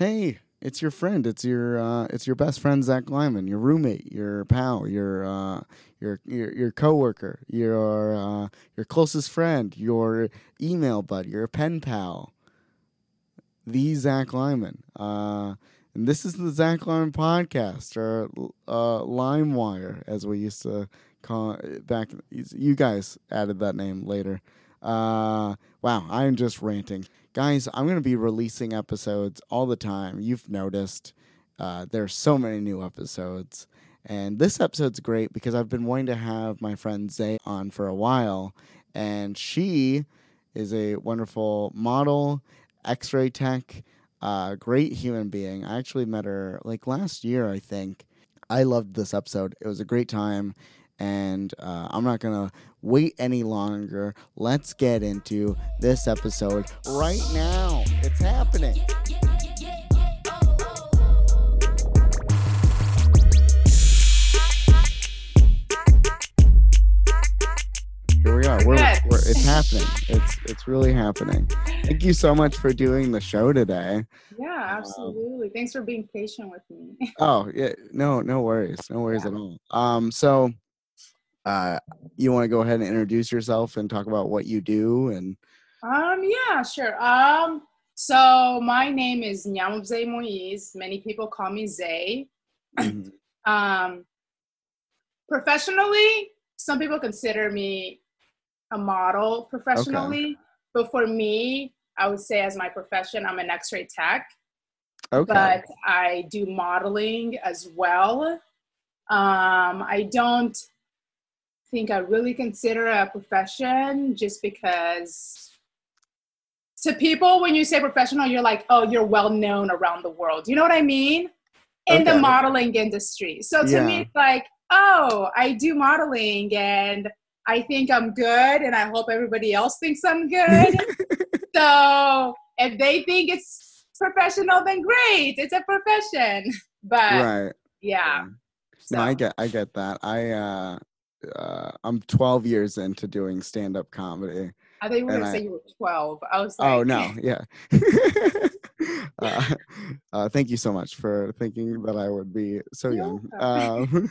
hey, it's your friend, it's your uh, it's your best friend Zach Lyman, your roommate, your pal, your uh, your your your coworker, your uh, your closest friend, your email buddy, your pen pal. The Zach Lyman. Uh, and this is the Zach Lyman podcast, or uh, LimeWire, as we used to call it back. You guys added that name later. Uh, wow, I'm just ranting. Guys, I'm going to be releasing episodes all the time. You've noticed uh, there's so many new episodes. And this episode's great because I've been wanting to have my friend Zay on for a while. And she is a wonderful model, x ray tech, uh, great human being. I actually met her like last year, I think. I loved this episode. It was a great time. And uh, I'm not going to wait any longer. Let's get into this episode right now. It's happening. Here we are. We're, we're, it's happening. It's it's really happening. Thank you so much for doing the show today. Yeah, absolutely. Um, Thanks for being patient with me. oh yeah, no, no worries, no worries yeah. at all. Um, so uh, you want to go ahead and introduce yourself and talk about what you do and um yeah sure um so my name is Nyamubze Moise. Many people call me Zay. Mm-hmm. um, professionally, some people consider me a model professionally, okay. but for me, I would say as my profession, I'm an X-ray tech. Okay. But I do modeling as well. Um, I don't think I really consider a profession just because to people, when you say professional, you're like, oh, you're well known around the world. You know what I mean? In okay. the modeling industry. So to yeah. me, it's like, oh, I do modeling and I think I'm good and I hope everybody else thinks I'm good. so if they think it's professional, then great. It's a profession. But right. yeah. So. No, I get I get that. I uh uh, I'm 12 years into doing stand up comedy. I thought you were going to say you were 12. I was like, oh, no, yeah. uh, uh, thank you so much for thinking that I would be so young. Um,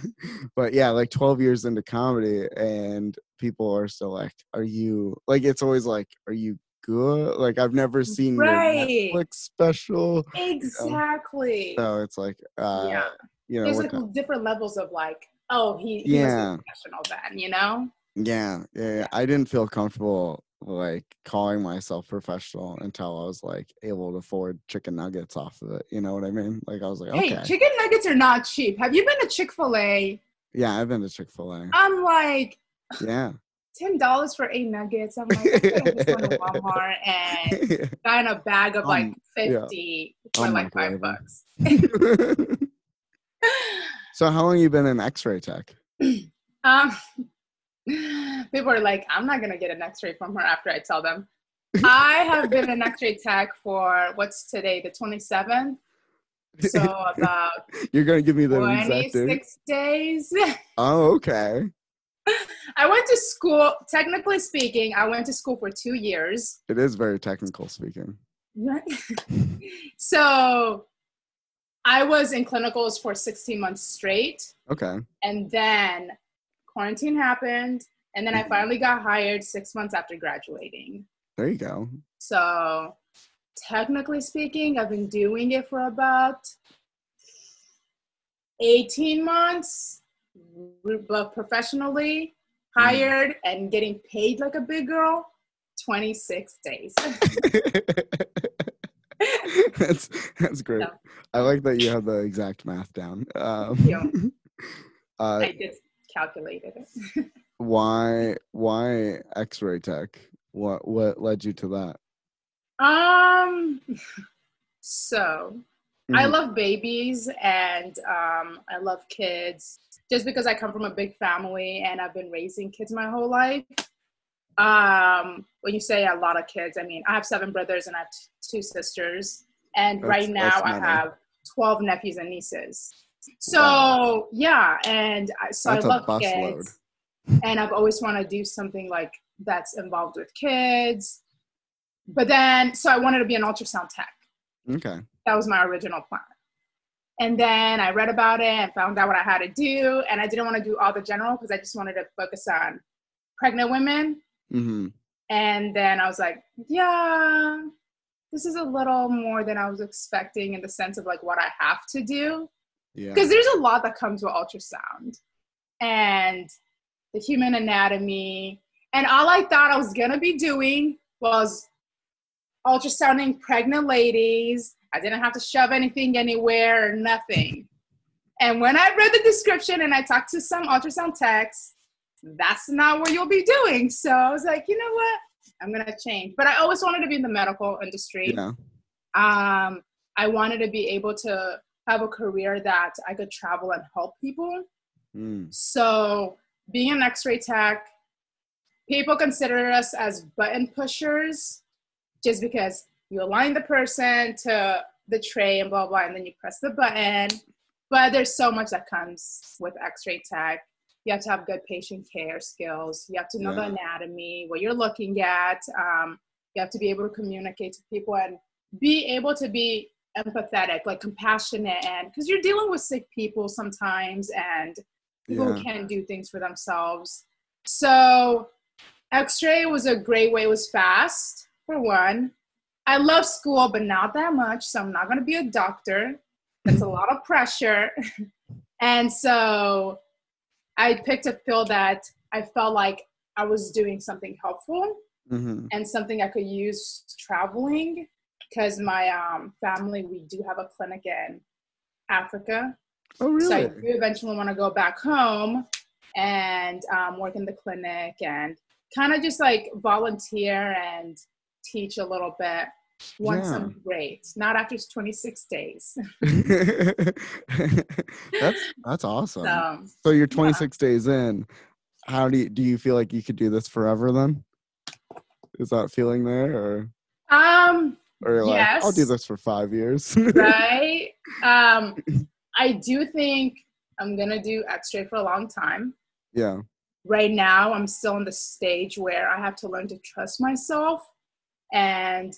but yeah, like 12 years into comedy, and people are still like, Are you like, it's always like, Are you good? Like, I've never seen right. your Netflix special. Exactly. So it's like, uh, yeah. You know, there's like different levels of like oh, he, he yeah. professional then, you know? Yeah, yeah, yeah. I didn't feel comfortable like calling myself professional until I was like able to afford chicken nuggets off of it. You know what I mean? Like I was like, hey, chicken nuggets are not cheap. Have you been to Chick Fil A? Yeah, I've been to Chick Fil A. I'm like, yeah, ten dollars for eight nuggets. I'm like, I'm just go to Walmart and buy a bag of like um, fifty yeah. for oh like five bucks. So how long you been in X-ray tech? um, people are like, I'm not gonna get an X-ray from her after I tell them. I have been an X-ray tech for what's today, the 27th. So about you're gonna give me the 26 days. Oh, okay. I went to school. Technically speaking, I went to school for two years. It is very technical speaking. so I was in clinicals for 16 months straight. Okay. And then quarantine happened. And then I mm-hmm. finally got hired six months after graduating. There you go. So, technically speaking, I've been doing it for about 18 months, but professionally mm-hmm. hired and getting paid like a big girl, 26 days. that's that's great. I like that you have the exact math down. Um, yeah. uh, I just calculated it. why why X-ray tech? What what led you to that? Um. So, mm-hmm. I love babies and um, I love kids. Just because I come from a big family and I've been raising kids my whole life. Um, when you say a lot of kids, I mean I have seven brothers and I have t- two sisters and that's, right now I have 12 nephews and nieces. So wow. yeah, and I, so that's I love kids, load. and I've always wanted to do something like that's involved with kids. But then, so I wanted to be an ultrasound tech. Okay. That was my original plan. And then I read about it and found out what I had to do. And I didn't want to do all the general because I just wanted to focus on pregnant women. Mm-hmm. And then I was like, yeah, this is a little more than I was expecting in the sense of like what I have to do. Because yeah. there's a lot that comes with ultrasound and the human anatomy. And all I thought I was going to be doing was ultrasounding pregnant ladies I didn't have to shove anything anywhere or nothing. And when I read the description and I talked to some ultrasound techs, that's not what you'll be doing. So I was like, you know what? I'm gonna change. But I always wanted to be in the medical industry. Yeah. Um, I wanted to be able to have a career that I could travel and help people. Mm. So being an X-ray tech, people consider us as button pushers, just because you align the person to the tray and blah blah and then you press the button but there's so much that comes with x-ray tech you have to have good patient care skills you have to know yeah. the anatomy what you're looking at um, you have to be able to communicate to people and be able to be empathetic like compassionate and because you're dealing with sick people sometimes and people yeah. who can't do things for themselves so x-ray was a great way it was fast for one I love school, but not that much. So I'm not going to be a doctor. That's a lot of pressure. and so I picked a field that I felt like I was doing something helpful mm-hmm. and something I could use traveling because my um, family, we do have a clinic in Africa. Oh, really? So I do eventually want to go back home and um, work in the clinic and kind of just like volunteer and teach a little bit once yeah. I'm great, not after 26 days. that's that's awesome. So, so you're 26 yeah. days in. How do you do you feel like you could do this forever then? Is that feeling there or um or like yes. I'll do this for 5 years. right? Um I do think I'm going to do x-ray for a long time. Yeah. Right now I'm still in the stage where I have to learn to trust myself and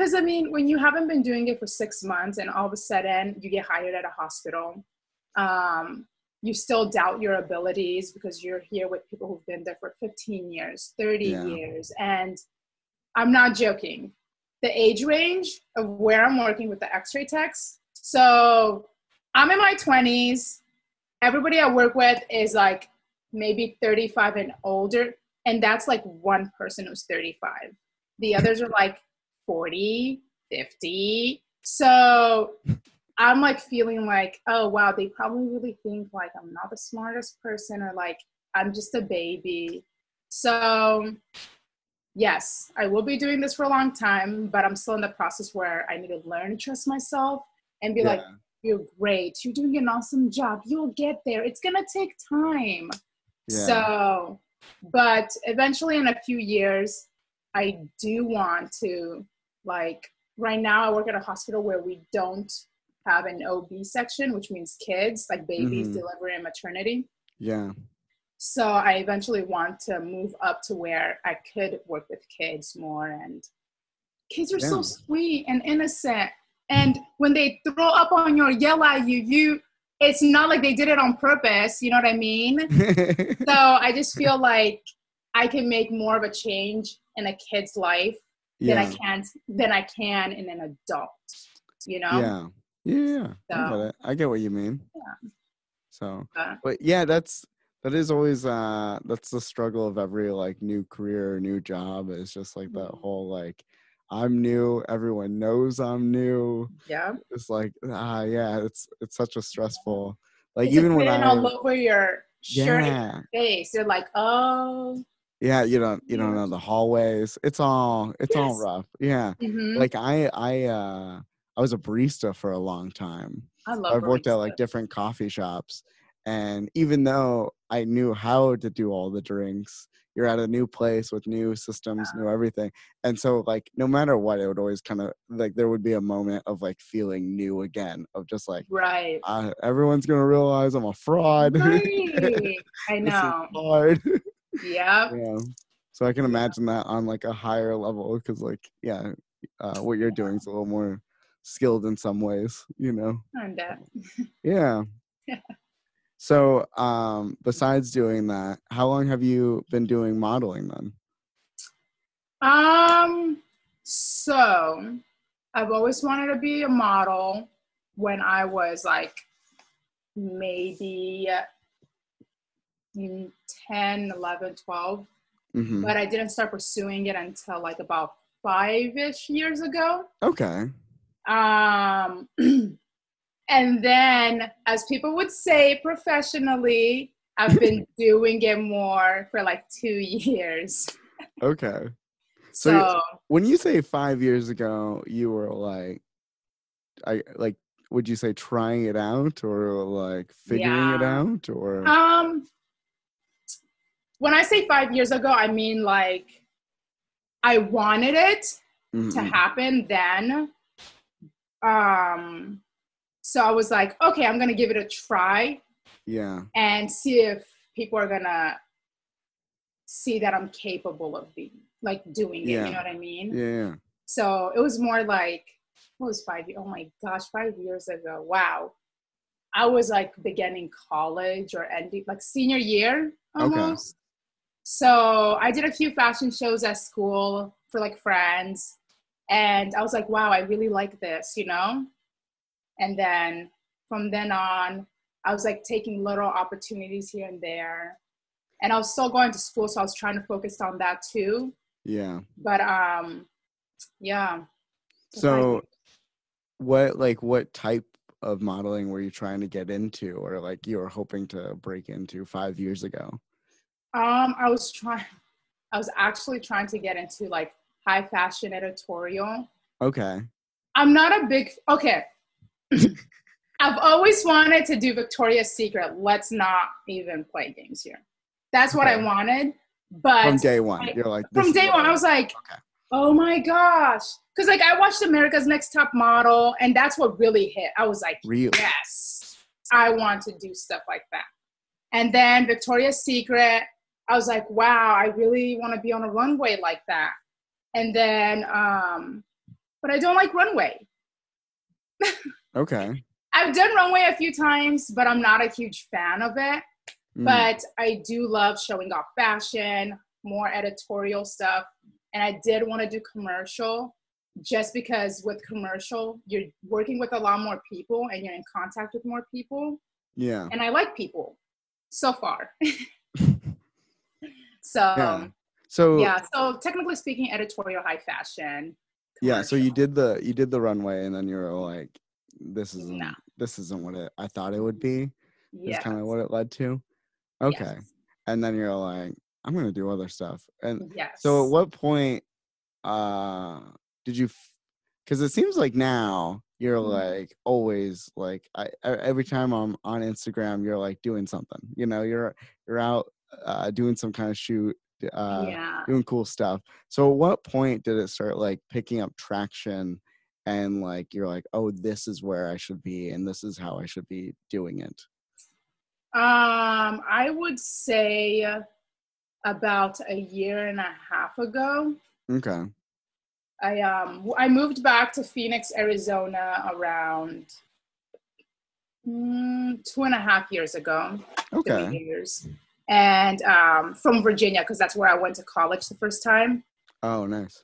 because I mean, when you haven't been doing it for six months and all of a sudden you get hired at a hospital, um, you still doubt your abilities because you're here with people who've been there for 15 years, 30 yeah. years. And I'm not joking. The age range of where I'm working with the x ray techs. So I'm in my 20s. Everybody I work with is like maybe 35 and older. And that's like one person who's 35. The others are like 40, 50. So I'm like feeling like, oh wow, they probably really think like I'm not the smartest person or like I'm just a baby. So yes, I will be doing this for a long time, but I'm still in the process where I need to learn to trust myself and be yeah. like, you're great, you're doing an awesome job, you'll get there. It's gonna take time. Yeah. So, but eventually in a few years, I do want to like right now, I work at a hospital where we don't have an OB section, which means kids, like babies, mm-hmm. delivery, and maternity. Yeah. So I eventually want to move up to where I could work with kids more. And kids are yeah. so sweet and innocent. And when they throw up on you or yell at you, you it's not like they did it on purpose. You know what I mean? so I just feel like I can make more of a change in a kid's life yeah. than I can than I can in an adult. You know? Yeah. Yeah. So, I, get I get what you mean. Yeah. So, uh, but yeah, that's that is always uh that's the struggle of every like new career or new job is just like that mm-hmm. whole like I'm new, everyone knows I'm new. Yeah. It's like ah yeah, it's it's such a stressful like it's even when I all over your shirt yeah. face, you're like, oh yeah you don't you don't know the hallways it's all it's yes. all rough yeah mm-hmm. like i i uh i was a barista for a long time i love i've worked at like different coffee shops and even though i knew how to do all the drinks you're at a new place with new systems yeah. new everything and so like no matter what it would always kind of like there would be a moment of like feeling new again of just like right uh, everyone's gonna realize i'm a fraud right. i know hard Yep. Yeah. So I can imagine that on like a higher level because like yeah, uh, what you're doing is a little more skilled in some ways, you know. I'm dead. yeah. so, um, besides doing that, how long have you been doing modeling then? Um, so I've always wanted to be a model when I was like maybe 10, 11, 12. Mm-hmm. But I didn't start pursuing it until like about five ish years ago. Okay. Um, and then, as people would say professionally, I've been doing it more for like two years. Okay. So, so when you say five years ago, you were like, I like, would you say trying it out or like figuring yeah. it out or? Um, when I say five years ago, I mean like I wanted it mm-hmm. to happen then. Um, so I was like, okay, I'm gonna give it a try. Yeah. And see if people are gonna see that I'm capable of being like doing it. You know what I mean? Yeah. So it was more like, what was five? Oh my gosh, five years ago. Wow. I was like beginning college or ending like senior year almost. So I did a few fashion shows at school for like friends. And I was like, wow, I really like this, you know? And then from then on, I was like taking little opportunities here and there. And I was still going to school, so I was trying to focus on that too. Yeah. But um yeah. So what like what type of modeling were you trying to get into or like you were hoping to break into 5 years ago? Um, I was trying. I was actually trying to get into like high fashion editorial. Okay. I'm not a big okay. I've always wanted to do Victoria's Secret. Let's not even play games here. That's what okay. I wanted. But from day one, I, you're like from day one, I was like, okay. oh my gosh, because like I watched America's Next Top Model, and that's what really hit. I was like, really? yes, I want to do stuff like that. And then Victoria's Secret, I was like, wow, I really want to be on a runway like that. And then, um, but I don't like runway. okay. I've done runway a few times, but I'm not a huge fan of it. Mm. But I do love showing off fashion, more editorial stuff. And I did want to do commercial just because with commercial, you're working with a lot more people and you're in contact with more people. Yeah. And I like people so far. So yeah. So yeah, so technically speaking, editorial high fashion. Yeah, so you did the you did the runway, and then you're like, this isn't this isn't what it I thought it would be. Yeah, it's kind of what it led to. Okay, yes. and then you're like, I'm gonna do other stuff. And yes. so, at what point uh did you? Because it seems like now you're mm-hmm. like always like I every time I'm on Instagram, you're like doing something. You know, you're you're out uh, doing some kind of shoot, uh, yeah. doing cool stuff. So, at what point did it start like picking up traction? And like you're like, oh, this is where I should be, and this is how I should be doing it. Um, I would say about a year and a half ago. Okay. I um I moved back to Phoenix, Arizona around mm, two and a half years ago. Okay. Years and um, from Virginia because that's where I went to college the first time. Oh, nice.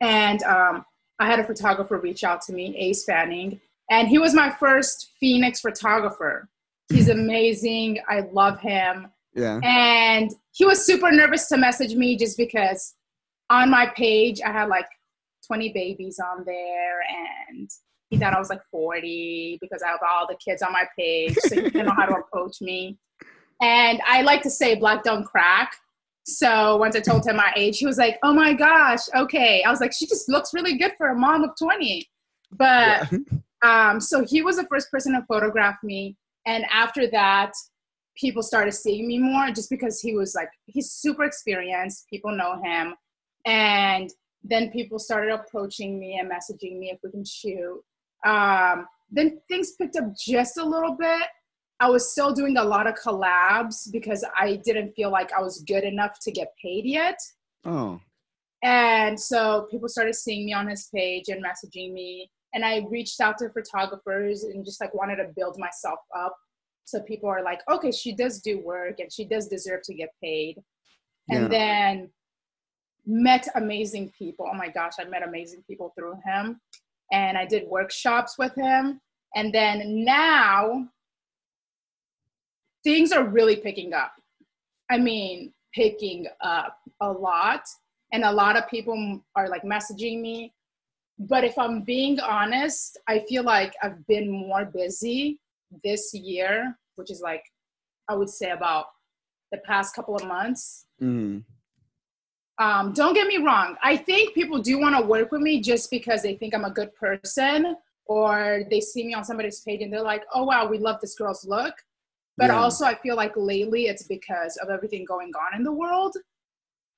And um, I had a photographer reach out to me, Ace Fanning, and he was my first Phoenix photographer. He's amazing. I love him. Yeah. And he was super nervous to message me just because on my page I had like 20 babies on there and he thought I was like 40 because I have all the kids on my page. So he didn't know how to approach me. And I like to say black don't crack. So once I told him my age, he was like, oh my gosh, okay. I was like, she just looks really good for a mom of 20. But yeah. um, so he was the first person to photograph me. And after that, people started seeing me more just because he was like, he's super experienced. People know him. And then people started approaching me and messaging me if we can shoot. Um, then things picked up just a little bit. I was still doing a lot of collabs because I didn't feel like I was good enough to get paid yet. Oh. And so people started seeing me on his page and messaging me. and I reached out to photographers and just like wanted to build myself up. So people are like, okay, she does do work and she does deserve to get paid. Yeah. And then met amazing people. Oh my gosh, I met amazing people through him. And I did workshops with him. And then now things are really picking up. I mean, picking up a lot. And a lot of people are like messaging me. But if I'm being honest, I feel like I've been more busy this year, which is like, I would say about the past couple of months. Mm. Um, don't get me wrong. I think people do want to work with me just because they think I'm a good person or they see me on somebody's page and they're like, oh, wow, we love this girl's look. But yeah. also, I feel like lately it's because of everything going on in the world,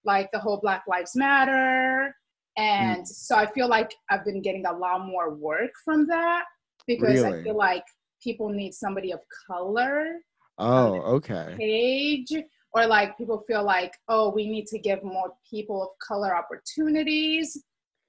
like the whole Black Lives Matter. And mm. so I feel like I've been getting a lot more work from that because really? I feel like people need somebody of color. Oh, okay. Page or like people feel like, oh, we need to give more people of color opportunities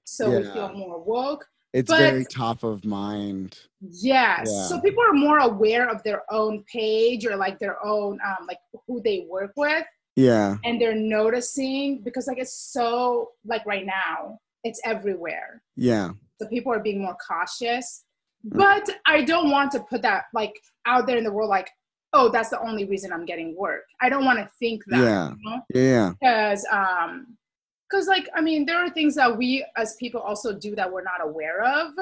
so yeah. we feel more woke it's but, very top of mind. Yes. Yeah. so people are more aware of their own page or like their own um like who they work with. Yeah. And they're noticing because like it's so like right now it's everywhere. Yeah. So people are being more cautious. Mm. but i don't want to put that like out there in the world like oh that's the only reason i'm getting work. I don't want to think that yeah. you know? yeah. Because um because like i mean there are things that we as people also do that we're not aware of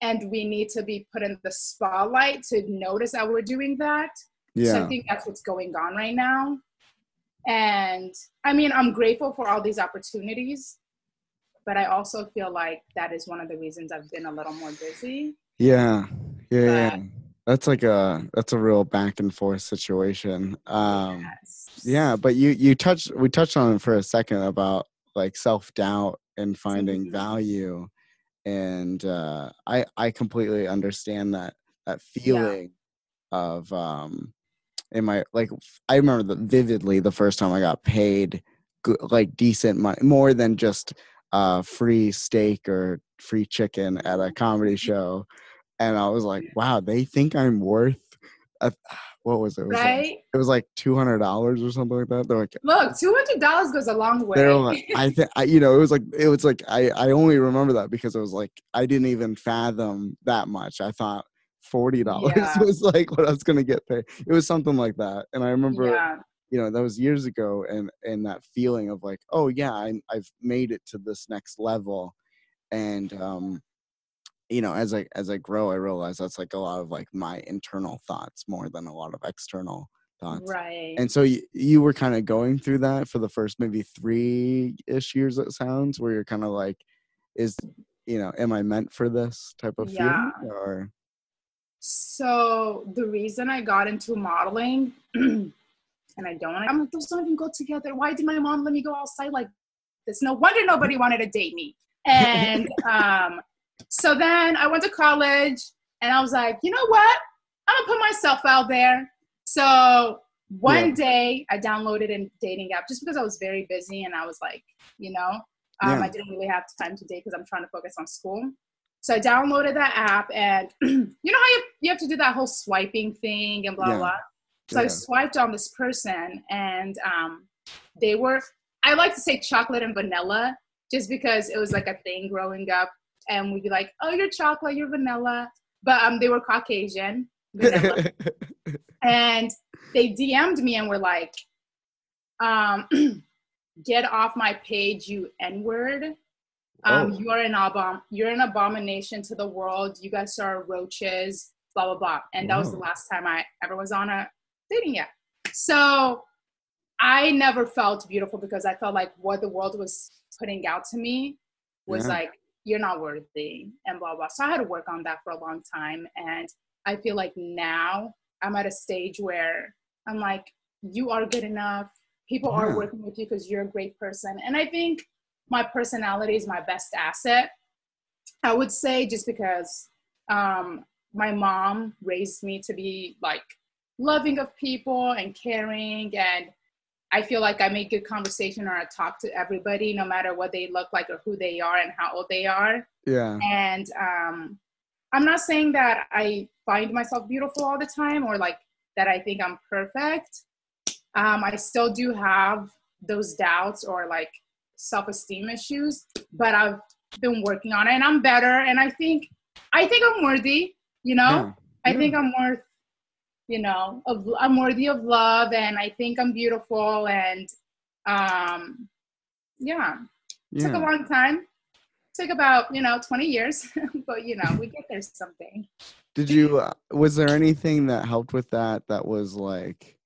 and we need to be put in the spotlight to notice that we're doing that yeah. so i think that's what's going on right now and i mean i'm grateful for all these opportunities but i also feel like that is one of the reasons i've been a little more busy yeah yeah, but, yeah. that's like a that's a real back and forth situation um yes. yeah but you you touched we touched on it for a second about like self doubt and finding value and uh, I I completely understand that that feeling yeah. of um in my like I remember the, vividly the first time I got paid like decent money more than just uh free steak or free chicken at a comedy show and I was like wow they think I'm worth what was it? It was right? Like, it was like two hundred dollars or something like that. They're like, look, two hundred dollars goes a long way. They're like, I think, you know, it was like, it was like, I, I only remember that because it was like, I didn't even fathom that much. I thought forty dollars yeah. was like what I was gonna get paid. It was something like that, and I remember. Yeah. You know that was years ago, and and that feeling of like, oh yeah, I, I've made it to this next level, and um, you know as i as i grow i realize that's like a lot of like my internal thoughts more than a lot of external thoughts. Right. And so you, you were kind of going through that for the first maybe three ish years it sounds where you're kind of like is you know am i meant for this type of yeah. feeling or? So the reason i got into modeling and i don't i'm like those don't even go together. Why did my mom let me go outside like this? No wonder nobody wanted to date me. And um so then I went to college and I was like, you know what? I'm gonna put myself out there. So one yeah. day I downloaded a dating app just because I was very busy and I was like, you know, um, yeah. I didn't really have time to date because I'm trying to focus on school. So I downloaded that app and you know how you, you have to do that whole swiping thing and blah yeah. blah. So I swiped on this person and um, they were I like to say chocolate and vanilla just because it was like a thing growing up and we'd be like, "Oh, you're chocolate, you're vanilla," but um, they were Caucasian, and they DM'd me and were like, um, "Get off my page, you N word." Um, oh. you are an abom- you're an abomination to the world. You guys are roaches, blah blah blah. And that was the last time I ever was on a dating app. So I never felt beautiful because I felt like what the world was putting out to me was yeah. like you're not worthy and blah blah. So i had to work on that for a long time and i feel like now i'm at a stage where i'm like you are good enough. People yeah. are working with you because you're a great person. And i think my personality is my best asset. I would say just because um, my mom raised me to be like loving of people and caring and I feel like I make good conversation or I talk to everybody, no matter what they look like or who they are and how old they are. Yeah. And um, I'm not saying that I find myself beautiful all the time or like that I think I'm perfect. Um, I still do have those doubts or like self-esteem issues, but I've been working on it and I'm better. And I think, I think I'm worthy, you know, yeah. I yeah. think I'm worth, you know, of, I'm worthy of love and I think I'm beautiful and, um, yeah, it yeah. took a long time. It took about, you know, 20 years, but you know, we get there something. Did you, uh, was there anything that helped with that? That was like,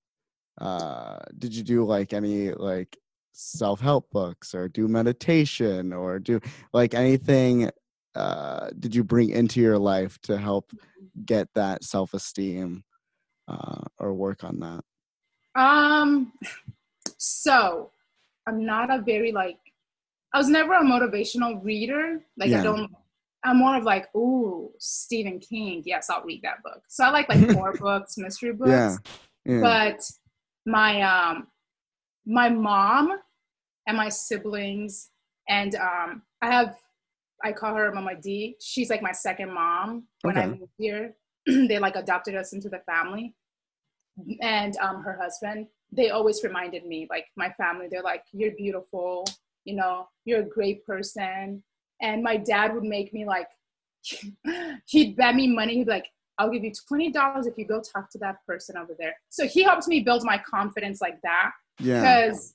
uh, did you do like any like self-help books or do meditation or do like anything uh, did you bring into your life to help get that self-esteem uh, or work on that um so i'm not a very like i was never a motivational reader like yeah. i don't i'm more of like ooh stephen king yes i'll read that book so i like like horror books mystery books yeah. yeah. but my um my mom and my siblings and um i have i call her mama d she's like my second mom when okay. i moved here they like adopted us into the family and um her husband they always reminded me like my family they're like you're beautiful you know you're a great person and my dad would make me like he'd bet me money he'd be like I'll give you $20 if you go talk to that person over there. So he helped me build my confidence like that. Yeah. Because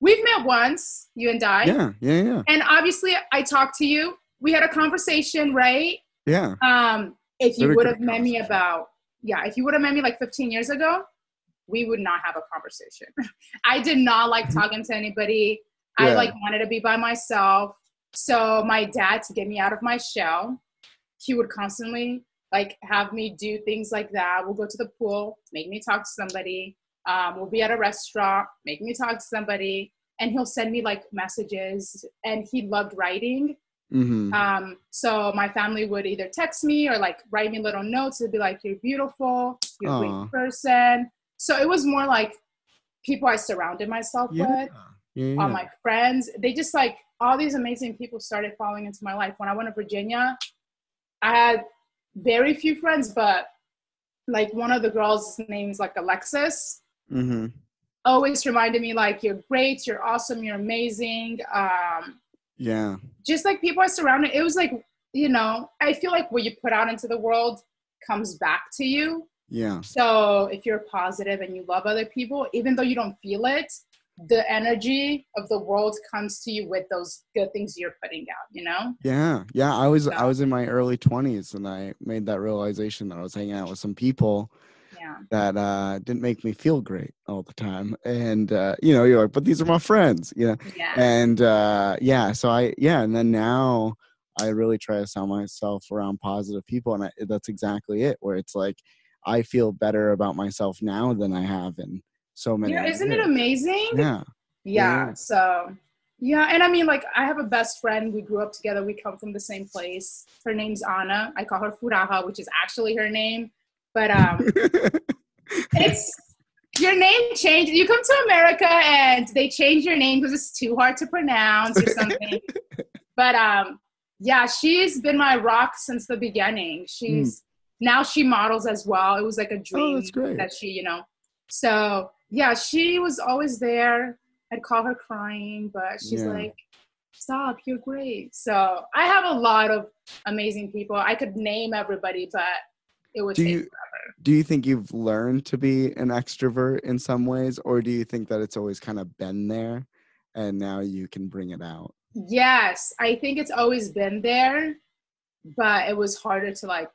we've met once, you and I. Yeah, yeah, yeah. And obviously I talked to you. We had a conversation, right? Yeah. Um, if you would have met me about, yeah, if you would have met me like 15 years ago, we would not have a conversation. I did not like mm-hmm. talking to anybody. Yeah. I like wanted to be by myself. So my dad, to get me out of my shell, he would constantly like have me do things like that. We'll go to the pool, make me talk to somebody. Um, we'll be at a restaurant, make me talk to somebody, and he'll send me like messages. And he loved writing. Mm-hmm. Um, so my family would either text me or like write me little notes. It'd be like, "You're beautiful. You're Aww. a great person." So it was more like people I surrounded myself yeah. with. Yeah, All my friends, they just like all these amazing people started falling into my life. When I went to Virginia, I had very few friends, but like one of the girls' names like Alexis. Mm-hmm. Always reminded me like you're great, you're awesome, you're amazing. Um, yeah. Just like people are surrounded. It was like you know, I feel like what you put out into the world comes back to you. Yeah. So if you're positive and you love other people, even though you don't feel it, the energy of the world comes to you with those good things you're putting out you know yeah yeah i was so. i was in my early 20s and i made that realization that i was hanging out with some people yeah. that uh, didn't make me feel great all the time and uh, you know you're like but these are my friends you know yeah. and uh, yeah so i yeah and then now i really try to sound myself around positive people and I, that's exactly it where it's like i feel better about myself now than i have in so many. Yeah, isn't it amazing? Yeah. yeah. Yeah. So yeah, and I mean, like, I have a best friend. We grew up together. We come from the same place. Her name's Anna. I call her Furaha, which is actually her name, but um, it's your name changed. You come to America and they change your name because it's too hard to pronounce or something. but um, yeah, she's been my rock since the beginning. She's mm. now she models as well. It was like a oh, dream oh, that she, you know. So yeah, she was always there. I'd call her crying, but she's yeah. like, stop, you're great. So I have a lot of amazing people. I could name everybody, but it would do you, forever. Do you think you've learned to be an extrovert in some ways, or do you think that it's always kind of been there and now you can bring it out? Yes, I think it's always been there, but it was harder to like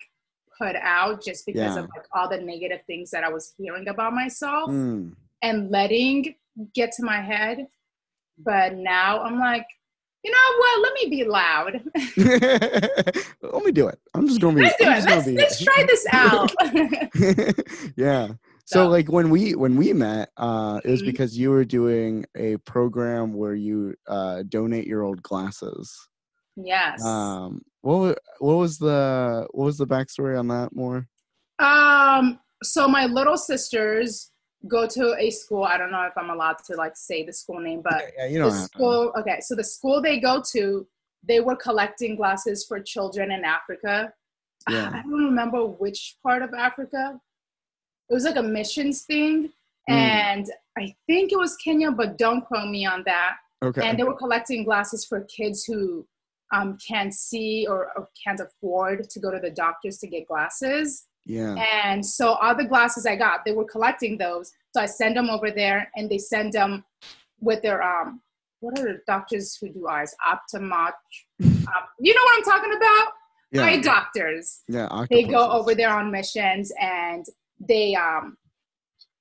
put out just because yeah. of like all the negative things that I was hearing about myself. Mm and letting get to my head. But now I'm like, you know what? Let me be loud. Let me do it. I'm just gonna be. Let's do it. Let's, let's try this out. yeah. So, so, like when we when we met, uh, it was mm-hmm. because you were doing a program where you uh, donate your old glasses. Yes. Um. What what was the what was the backstory on that more? Um. So my little sisters go to a school. I don't know if I'm allowed to like say the school name, but yeah, you know, the school. Okay, so the school they go to, they were collecting glasses for children in Africa, yeah. I don't remember which part of Africa. It was like a missions thing. Mm. And I think it was Kenya, but don't quote me on that. Okay. And they were collecting glasses for kids who um, can't see or, or can't afford to go to the doctors to get glasses. Yeah. And so all the glasses I got, they were collecting those. So I send them over there and they send them with their um what are the doctors who do eyes? Optomet. um, you know what I'm talking about? Yeah. Eye doctors. Yeah. They go over there on missions and they um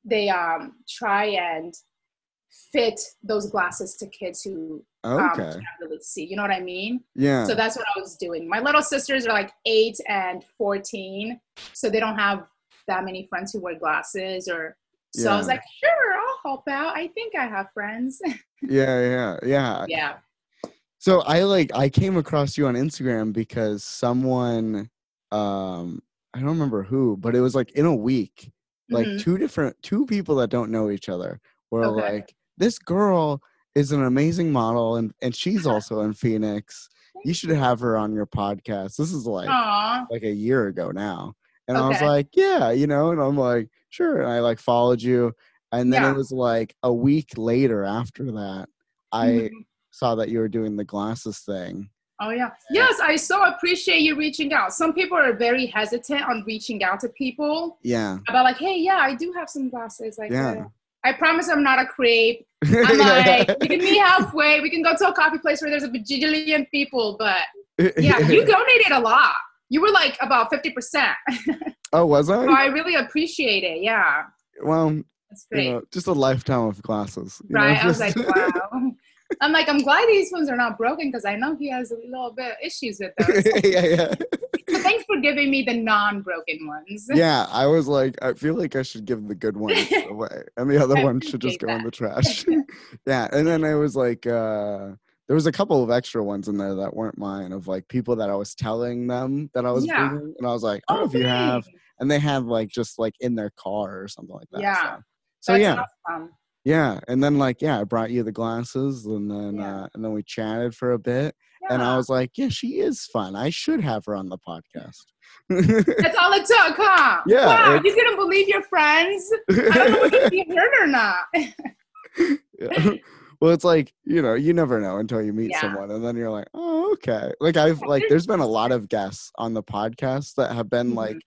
they um try and fit those glasses to kids who okay. um, really see. You know what I mean? Yeah. So that's what I was doing. My little sisters are like eight and fourteen, so they don't have that many friends who wear glasses or. So yeah. I was like, sure, I'll help out. I think I have friends. yeah, yeah, yeah. Yeah. So I like I came across you on Instagram because someone um I don't remember who, but it was like in a week, like mm-hmm. two different two people that don't know each other were okay. like this girl is an amazing model and and she's also in Phoenix. You should have her on your podcast. This is like Aww. like a year ago now. And okay. I was like, yeah, you know, and I'm like, sure. And I like followed you. And then yeah. it was like a week later after that, I mm-hmm. saw that you were doing the glasses thing. Oh yeah. Yes, I so appreciate you reaching out. Some people are very hesitant on reaching out to people. Yeah. About like, hey, yeah, I do have some glasses. Like, yeah. I promise I'm not a creep. I'm like, you can meet halfway. We can go to a coffee place where there's a bajillion people. But yeah, you donated a lot. You were like about 50%. oh, was I? So I really appreciate it. Yeah. Well, that's great. You know, just a lifetime of glasses. Right. Know, I was like, wow. I'm like, I'm glad these ones are not broken because I know he has a little bit of issues with those. yeah, yeah. So thanks for giving me the non-broken ones. Yeah, I was like, I feel like I should give the good ones away, and the other ones should just go that. in the trash. yeah, and then I was like, uh, there was a couple of extra ones in there that weren't mine of like people that I was telling them that I was yeah. and I was like, oh, if you have, and they had like just like in their car or something like that. Yeah. So, so yeah. Awesome. Yeah, and then like yeah, I brought you the glasses, and then yeah. uh, and then we chatted for a bit, yeah. and I was like, yeah, she is fun. I should have her on the podcast. That's all it took, huh? Yeah. Wow, you couldn't believe your friends. I don't know if you heard or not. yeah. Well, it's like you know, you never know until you meet yeah. someone, and then you're like, oh, okay. Like I've like, there's been a lot of guests on the podcast that have been mm-hmm. like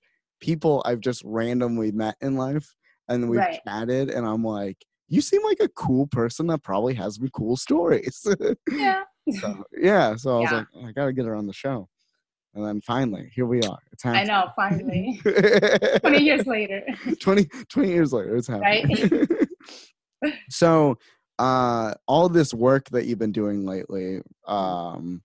people I've just randomly met in life, and we've right. chatted, and I'm like you seem like a cool person that probably has some cool stories. yeah. so, yeah. So I was yeah. like, oh, I gotta get her on the show. And then finally, here we are. It's happening. I know, finally. 20 years later. 20, 20 years later, it's happening. Right? so uh all this work that you've been doing lately, um,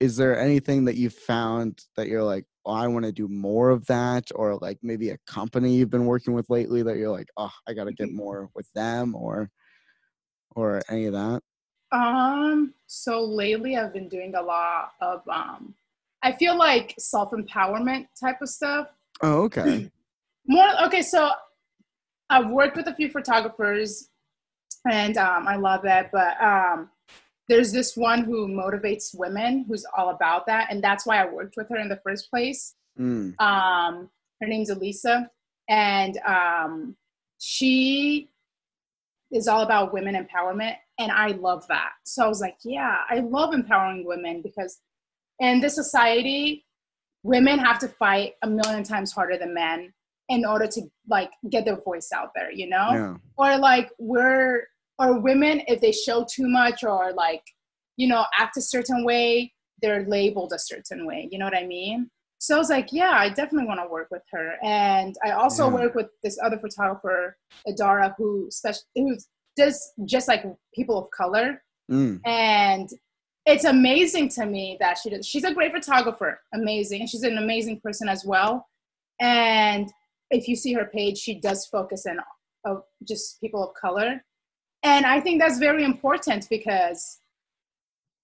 is there anything that you found that you're like, oh, I want to do more of that, or like maybe a company you've been working with lately that you're like, oh, I got to get mm-hmm. more with them, or or any of that? Um, so lately I've been doing a lot of um, I feel like self empowerment type of stuff. Oh, okay. more okay. So I've worked with a few photographers, and um, I love it, but um there's this one who motivates women who's all about that and that's why i worked with her in the first place mm. um, her name's elisa and um, she is all about women empowerment and i love that so i was like yeah i love empowering women because in this society women have to fight a million times harder than men in order to like get their voice out there you know yeah. or like we're or women if they show too much or like you know act a certain way they're labeled a certain way you know what i mean? So i was like yeah i definitely want to work with her. And i also yeah. work with this other photographer adara who special who does just like people of color. Mm. and it's amazing to me that she does she's a great photographer amazing and she's an amazing person as well. And if you see her page she does focus on uh, just people of color and I think that's very important because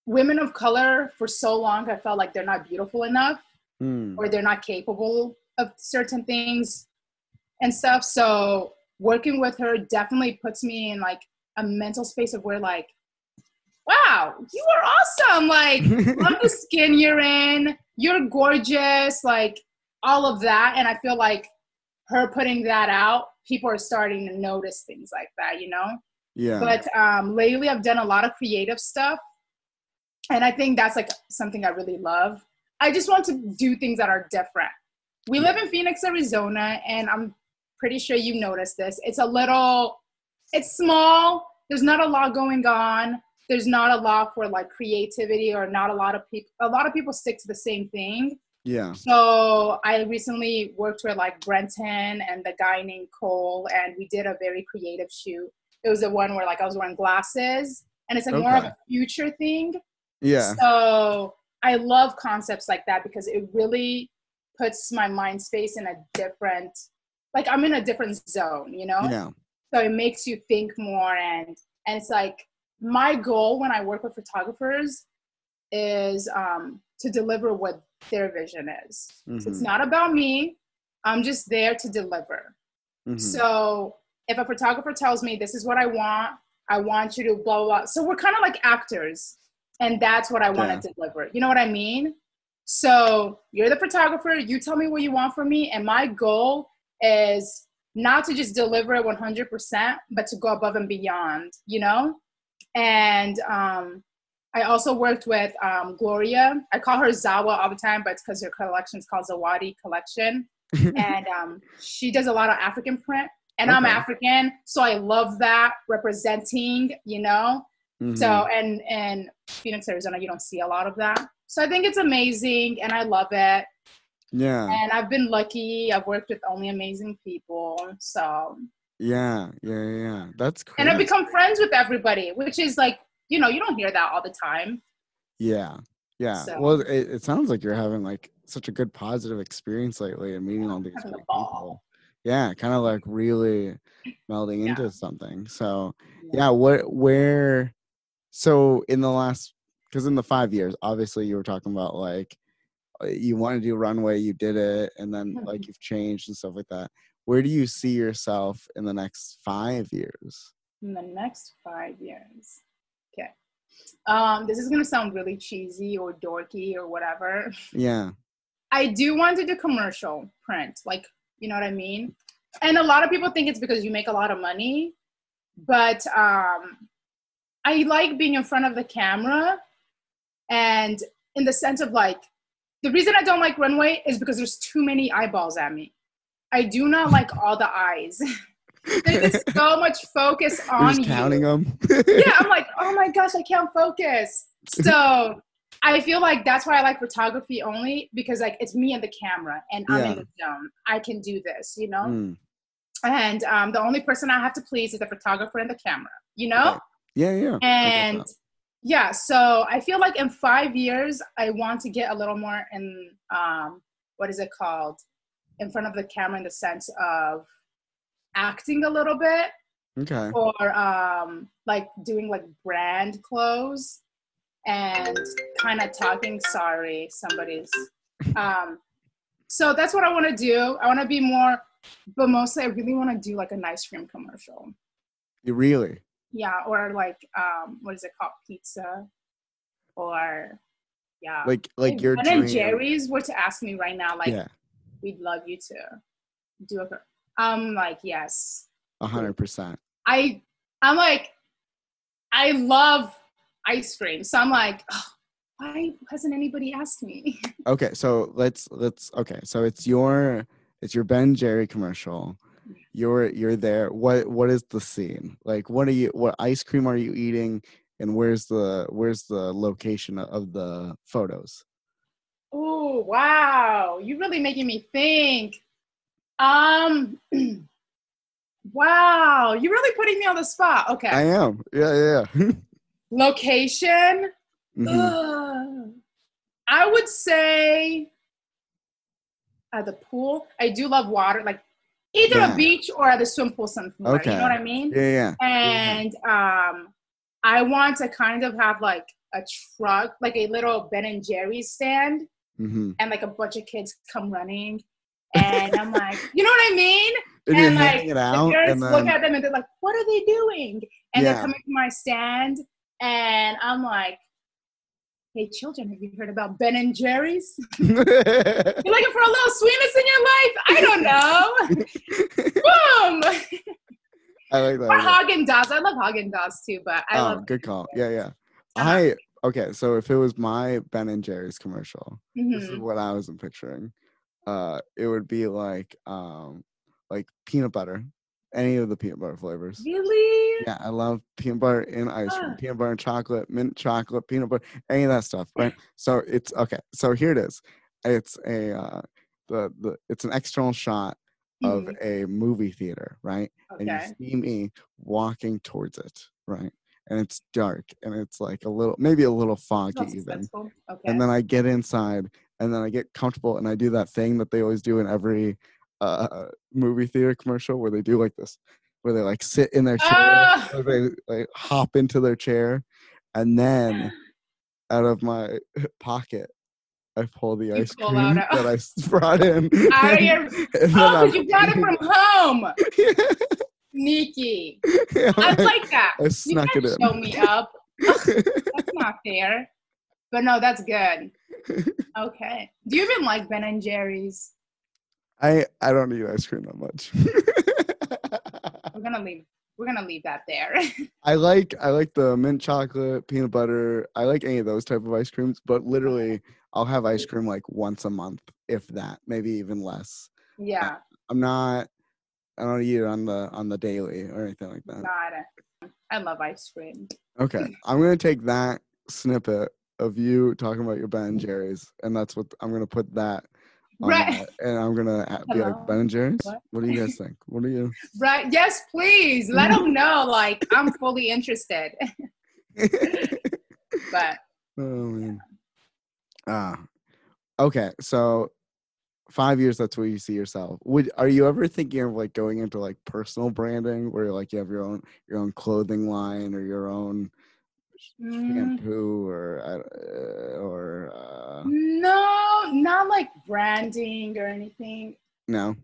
women of color, for so long, I felt like they're not beautiful enough mm. or they're not capable of certain things and stuff. So working with her definitely puts me in like a mental space of where like, wow, you are awesome. Like, love the skin you're in. You're gorgeous. Like, all of that. And I feel like her putting that out, people are starting to notice things like that, you know? Yeah. But um, lately, I've done a lot of creative stuff. And I think that's like something I really love. I just want to do things that are different. We live in Phoenix, Arizona, and I'm pretty sure you noticed this. It's a little, it's small. There's not a lot going on. There's not a lot for like creativity, or not a lot of people. A lot of people stick to the same thing. Yeah. So I recently worked with like Brenton and the guy named Cole, and we did a very creative shoot. It was the one where like I was wearing glasses, and it's like okay. more of a future thing. Yeah. So I love concepts like that because it really puts my mind space in a different, like I'm in a different zone, you know. Yeah. So it makes you think more, and and it's like my goal when I work with photographers is um, to deliver what their vision is. Mm-hmm. So it's mm-hmm. not about me. I'm just there to deliver. Mm-hmm. So if a photographer tells me this is what I want, I want you to blah blah. blah. So we're kind of like actors, and that's what I want yeah. to deliver. You know what I mean? So you're the photographer. You tell me what you want from me, and my goal is not to just deliver it 100%, but to go above and beyond. You know, and um, I also worked with um, Gloria. I call her Zawa all the time, but it's because her collection is called Zawadi Collection. and um, she does a lot of African print. And okay. I'm African, so I love that representing, you know. Mm-hmm. So and and Phoenix, Arizona, you don't see a lot of that. So I think it's amazing, and I love it. Yeah. And I've been lucky. I've worked with only amazing people. So. Yeah, yeah, yeah. That's cool. And I've become friends with everybody, which is like you know you don't hear that all the time yeah yeah so. well it, it, sounds like you're having like such a good positive experience lately and meeting all these great people yeah kind of like really melding yeah. into something so yeah. yeah what where so in the last because in the five years obviously you were talking about like uh, you want to do runway you did it and then like mm-hmm. you've changed and stuff like that where do you see yourself in the next five years in the next five years Okay. um, this is gonna sound really cheesy or dorky or whatever. Yeah. I do want to do commercial print, like you know what I mean. And a lot of people think it's because you make a lot of money, but um, I like being in front of the camera, and in the sense of like, the reason I don't like runway is because there's too many eyeballs at me. I do not like all the eyes. There's so much focus on you. counting them. yeah, I'm like, oh my gosh, I can't focus. So I feel like that's why I like photography only because like it's me and the camera and I'm yeah. in the zone. I can do this, you know. Mm. And um, the only person I have to please is the photographer and the camera, you know. Right. Yeah, yeah. And yeah, so I feel like in five years I want to get a little more in um, what is it called, in front of the camera in the sense of acting a little bit. Okay. Or um, like doing like brand clothes and kind of talking. Sorry, somebody's. Um, so that's what I want to do. I want to be more, but mostly I really want to do like an ice cream commercial. You really? Yeah, or like um, what is it called, pizza, or yeah, like like your. And Jerry's were to ask me right now, like, yeah. we'd love you to do a I'm like, yes. A hundred percent. I I'm like, I love ice cream. So I'm like, oh, why hasn't anybody asked me? okay, so let's let's okay. So it's your it's your Ben Jerry commercial. You're you're there. What what is the scene? Like what are you what ice cream are you eating and where's the where's the location of the photos? Oh wow. You're really making me think. Um. wow, you're really putting me on the spot. Okay. I am. Yeah, yeah. Location. Mm-hmm. I would say at the pool. I do love water, like either yeah. a beach or at the swim pool, something. Okay. You know what I mean? Yeah, yeah. And um, I want to kind of have like a truck, like a little Ben and Jerry's stand, mm-hmm. and like a bunch of kids come running and I'm like, you know what I mean? And, and like, the parents then... look at them and they're like, what are they doing? And yeah. they're coming to my stand, and I'm like, hey children, have you heard about Ben and Jerry's? You're looking for a little sweetness in your life? I don't know. Boom. I like that. Or Haagen Dazs. I love Haagen Dazs too, but I oh, love. good call. Yeah, yeah. Uh-huh. I okay. So if it was my Ben and Jerry's commercial, mm-hmm. this is mm-hmm. what I was picturing. Uh, it would be like um, like peanut butter, any of the peanut butter flavors. Really? Yeah, I love peanut butter in ice cream, ah. peanut butter and chocolate, mint chocolate, peanut butter, any of that stuff, right? so it's okay. So here it is. It's a uh, the the it's an external shot of mm-hmm. a movie theater, right? Okay. And you see me walking towards it, right? And it's dark and it's like a little, maybe a little foggy even. Okay. And then I get inside and then I get comfortable and I do that thing that they always do in every uh, movie theater commercial where they do like this, where they like sit in their chair, ah! they like hop into their chair, and then out of my pocket I pull the you ice pull cream that I brought in. Out of your, oh, you got it from home. Sneaky. Yeah, I like that. I snuck you it in. Show me up. that's not fair. But no, that's good. Okay. Do you even like Ben and Jerry's? I I don't eat ice cream that much. We're gonna leave. We're gonna leave that there. I like I like the mint chocolate, peanut butter. I like any of those type of ice creams, but literally I'll have ice cream like once a month, if that, maybe even less. Yeah. I, am not. I don't eat it on the on the daily or anything like that. Not. I love ice cream. Okay, I'm gonna take that snippet of you talking about your Ben and Jerry's, and that's what I'm gonna put that right. and I'm gonna be Hello? like Ben and Jerry's. What? what? do you guys think? What do you? Right. Yes, please let them know. Like I'm fully interested. but. Oh man. Ah. Okay, so five years that's where you see yourself would are you ever thinking of like going into like personal branding where like you have your own your own clothing line or your own mm. shampoo or uh, or uh... no not like branding or anything. No.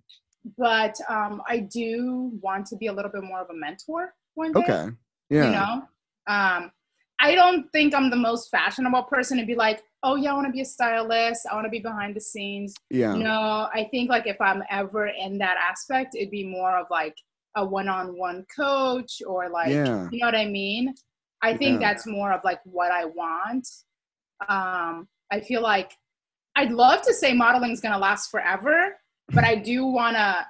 But um i do want to be a little bit more of a mentor one day okay. yeah. you know? Um i don't think i'm the most fashionable person to be like oh yeah i want to be a stylist. I want to be behind the scenes. Yeah. No i think like if i'm ever in that aspect it'd be more of like a one-on-one coach or like yeah. you know what i mean I think yeah. that's more of like what I want. Um, I feel like I'd love to say modeling is going to last forever, but I do want to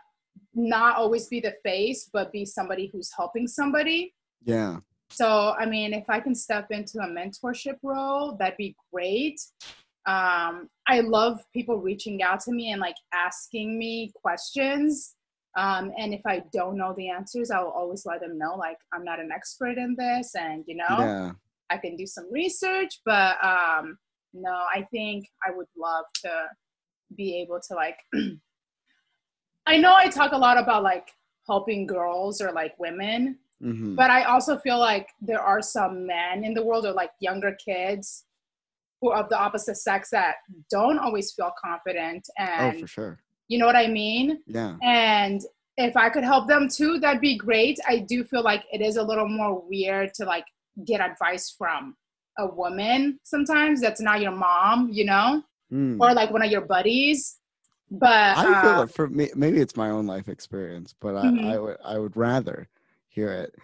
not always be the face, but be somebody who's helping somebody. Yeah. So, I mean, if I can step into a mentorship role, that'd be great. Um, I love people reaching out to me and like asking me questions. Um, and if I don't know the answers, I will always let them know, like, I'm not an expert in this, and you know, yeah. I can do some research. But um, no, I think I would love to be able to, like, I know I talk a lot about like helping girls or like women, mm-hmm. but I also feel like there are some men in the world or like younger kids who are of the opposite sex that don't always feel confident oh, and oh, for sure you know what I mean? Yeah. And if I could help them too, that'd be great. I do feel like it is a little more weird to like get advice from a woman sometimes that's not your mom, you know, mm. or like one of your buddies. But I feel uh, like for me, maybe it's my own life experience, but I, mm-hmm. I would I would rather hear it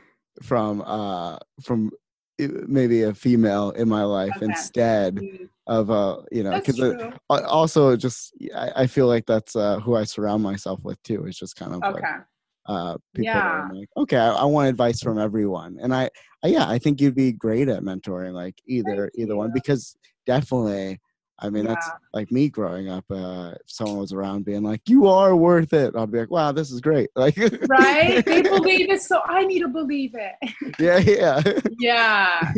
from uh from maybe a female in my life okay. instead mm-hmm. of uh you know because also just I, I, feel like that's uh who i surround myself with too it's just kind of okay. like uh people yeah. like okay I, I, want advice from everyone and I, I yeah i think you'd be great at mentoring like either Thank either you. one because definitely I mean, yeah. that's like me growing up. Uh, if someone was around being like, "You are worth it," I'd be like, "Wow, this is great!" Like, right? They believe it, so I need to believe it. yeah, yeah, yeah.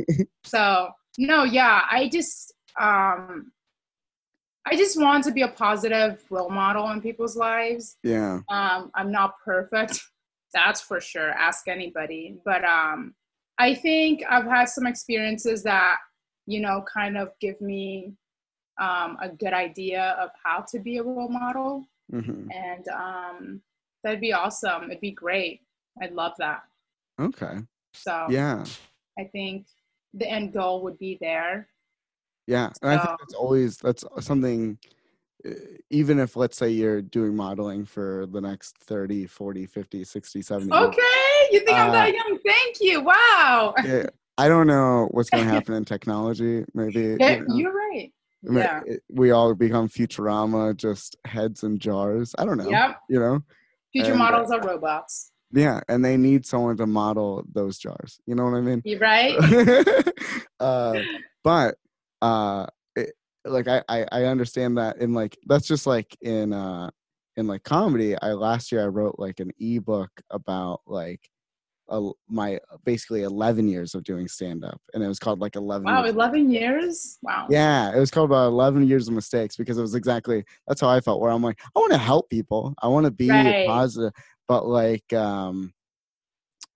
So no, yeah, I just, um, I just want to be a positive role model in people's lives. Yeah. Um, I'm not perfect, that's for sure. Ask anybody, but um, I think I've had some experiences that you know kind of give me um, a good idea of how to be a role model. Mm-hmm. And um, that'd be awesome. It'd be great. I'd love that. Okay. So, yeah. I think the end goal would be there. Yeah, and I think that's always that's something even if let's say you're doing modeling for the next 30 40 50 60 70 okay you think uh, i'm that uh, young thank you wow yeah, i don't know what's going to happen in technology maybe yeah, you know, you're right yeah. we all become futurama just heads in jars. I don't know yep. you know? Future and, uh, models are robots. Yeah and they need someone to model those jars. You know what i mean? You're right? Uh, but uh like I, I i understand that in like that's just like in uh in like comedy i last year i wrote like an ebook about like a, my basically 11 years of doing stand up and it was called like 11 wow years 11 years wow yeah it was called about 11 years of mistakes because it was exactly that's how i felt where i'm like i want to help people i want to be right. positive but like um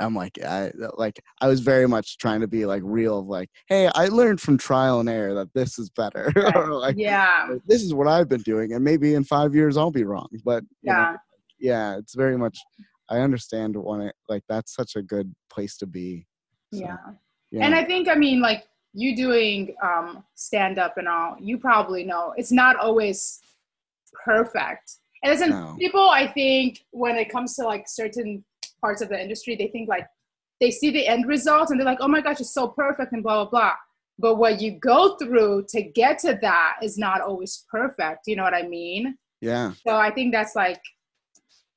I'm like, I like I was very much trying to be like real, of like, hey, I learned from trial and error that this is better. Right. like, yeah, this is what I've been doing, and maybe in five years I'll be wrong. But yeah, know, yeah, it's very much. I understand it like that's such a good place to be. So, yeah. yeah, and I think I mean like you doing um, stand up and all, you probably know it's not always perfect. And listen, no. people, I think when it comes to like certain parts of the industry, they think like they see the end result and they're like, oh my gosh, it's so perfect and blah, blah, blah. But what you go through to get to that is not always perfect. You know what I mean? Yeah. So I think that's like,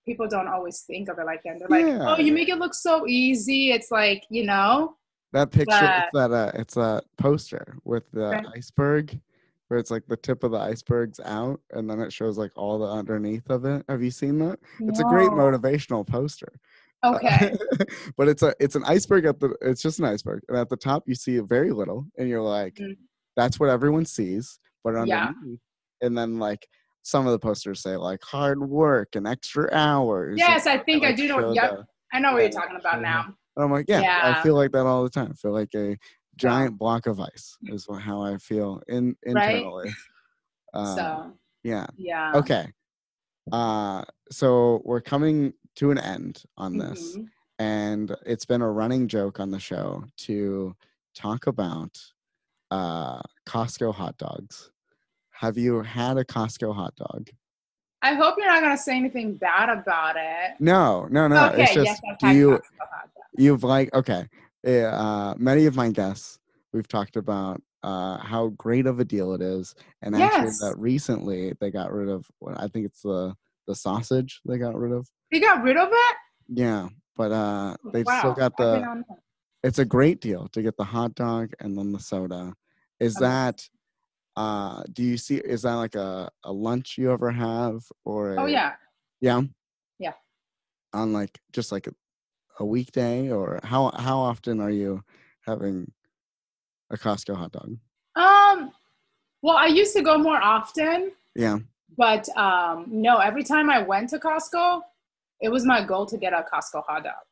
people don't always think of it like that. They're like, yeah. oh, you make it look so easy. It's like, you know? That picture, but, it's that, uh, it's a poster with the okay. iceberg where it's like the tip of the iceberg's out and then it shows like all the underneath of it. Have you seen that? No. It's a great motivational poster. Okay. but it's a it's an iceberg at the it's just an iceberg. And at the top you see very little and you're like, mm. that's what everyone sees. But underneath yeah. and then like some of the posters say like hard work and extra hours. Yes, I think I, like, I do know. Yep. I know what you're talking about now. I'm like, yeah, yeah, I feel like that all the time. I feel like a giant block of ice is how I feel in internally. Right? Uh, so yeah. Yeah. Okay. Uh, so we're coming to an end on this. Mm-hmm. And it's been a running joke on the show to talk about uh, Costco hot dogs. Have you had a Costco hot dog? I hope you're not gonna say anything bad about it. No, no, no. Okay, it's just yes, do you you've like okay. Uh, many of my guests we've talked about uh, how great of a deal it is, and yes. actually that recently they got rid of. I think it's the the sausage they got rid of. They got rid of it? Yeah, but uh, they've wow. still got the. It's a great deal to get the hot dog and then the soda. Is okay. that? Uh, do you see? Is that like a a lunch you ever have or? Oh, a, oh yeah. Yeah. Yeah. On like just like a, a weekday or how how often are you having a Costco hot dog? Um, well, I used to go more often. Yeah. But um, no, every time I went to Costco, it was my goal to get a Costco hot dog.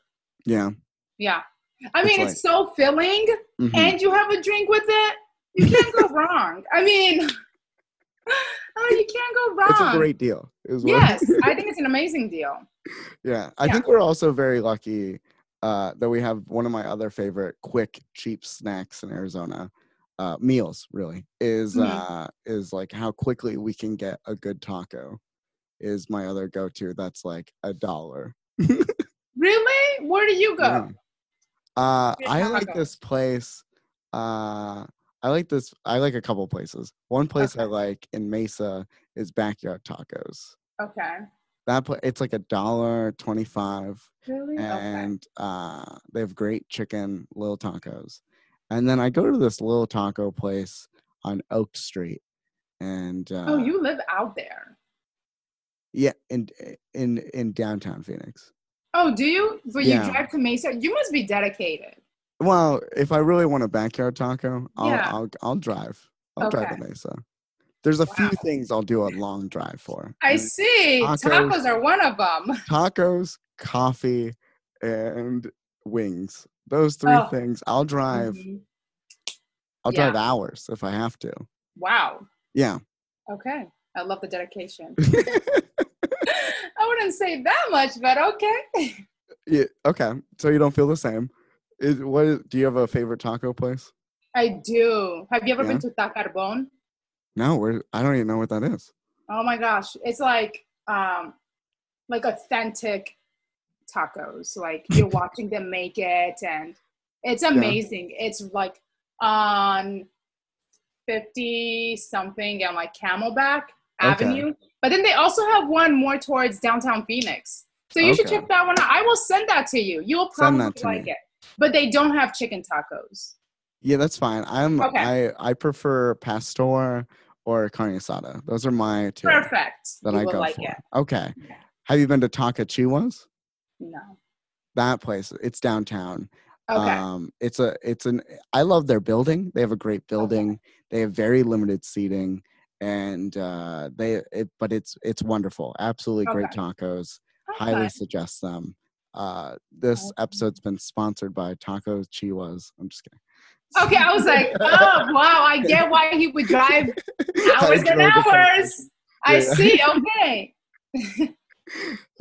Yeah. Yeah. I mean, it's, it's so filling, mm-hmm. and you have a drink with it. You can't go wrong. I mean, oh, you can't go wrong. It's a great deal. Yes, I think it's an amazing deal. Yeah, I yeah. think we're also very lucky uh, that we have one of my other favorite quick, cheap snacks in Arizona. Uh, meals really is mm-hmm. uh, is like how quickly we can get a good taco is my other go-to. That's like a dollar. really? Where do you go? Yeah. Uh, I like this place. Uh, I like this. I like a couple places. One place okay. I like in Mesa is Backyard Tacos. Okay. That place, it's like a dollar twenty-five. Really? And okay. uh, they have great chicken little tacos. And then I go to this little taco place on Oak Street. And uh, oh, you live out there. Yeah, in in in downtown Phoenix. Oh, do you? But yeah. you drive to Mesa. You must be dedicated. Well, if I really want a backyard taco, I'll yeah. I'll, I'll drive. I'll okay. drive to Mesa. There's a wow. few things I'll do a long drive for. I and see. Tacos, tacos are one of them. Tacos, coffee, and wings. Those three oh. things. I'll drive. Mm-hmm. I'll yeah. drive hours if I have to. Wow. Yeah. Okay. I love the dedication. I wouldn't say that much, but okay. Yeah. Okay. So you don't feel the same. Is what? Is, do you have a favorite taco place? I do. Have you ever yeah. been to Tacarbon? No, where I don't even know what that is. Oh my gosh, it's like um, like authentic tacos. Like you're watching them make it, and it's amazing. Yeah. It's like on fifty something and like Camelback okay. Avenue, but then they also have one more towards downtown Phoenix. So you okay. should check that one out. I will send that to you. You will probably like me. it. But they don't have chicken tacos. Yeah, that's fine. I'm okay. I I prefer pastor or carne asada. Those are my two. Perfect. That you I go like for. It. Okay. okay. Have you been to Tacos Chiwas? No. That place. It's downtown. Okay. Um, it's a it's an I love their building. They have a great building. Okay. They have very limited seating and uh they it, but it's it's wonderful. Absolutely great tacos. Highly suggest them. Uh, this episode's been sponsored by Taco Chiwas. I'm just kidding. Okay, I was like, oh wow, I get why he would drive hours and hours. I see. Okay.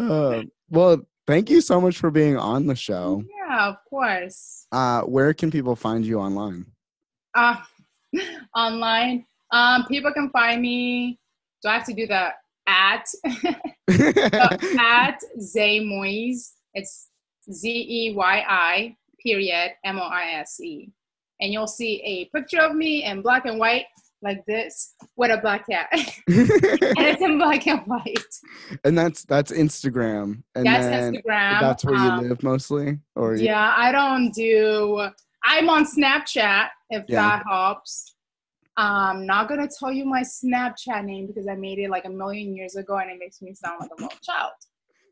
uh, well, thank you so much for being on the show. Yeah, of course. Uh, where can people find you online? Uh, online, um, people can find me. Do I have to do the at at Zay Moise? It's Z E Y I period M O I S E. And you'll see a picture of me in black and white like this with a black cat. and it's in black and white. And that's that's Instagram. And that's Instagram. That's where um, you live mostly? Or Yeah, I don't do I'm on Snapchat if yeah. that helps. I'm not gonna tell you my Snapchat name because I made it like a million years ago and it makes me sound like a little child.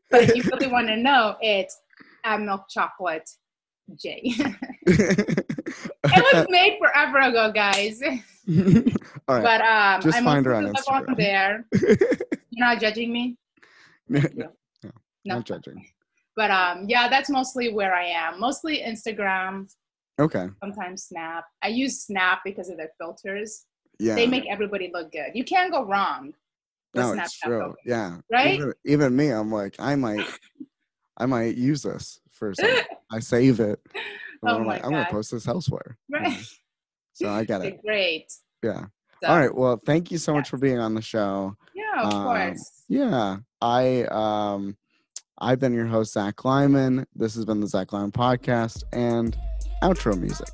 But if you really want to know, it's at Milk Chocolate J. it was made forever ago, guys. All right. But um, just I'm find her on Instagram. On there. You're not judging me. No, no, no, not judging. But um, yeah, that's mostly where I am. Mostly Instagram. Okay. Sometimes Snap. I use Snap because of their filters. Yeah. They make everybody look good. You can't go wrong. No, it's true. Yeah. Right. Even, even, me, I'm like, I might, I might use this for something. I save it. oh I'm like, I'm gonna post this elsewhere. Right. So I get it. Great. Yeah. So, All right. Well, thank you so much for being on the show. Yeah, of um, course. Yeah. I um I've been your host, Zach Lyman. This has been the Zach Lyman podcast and outro music.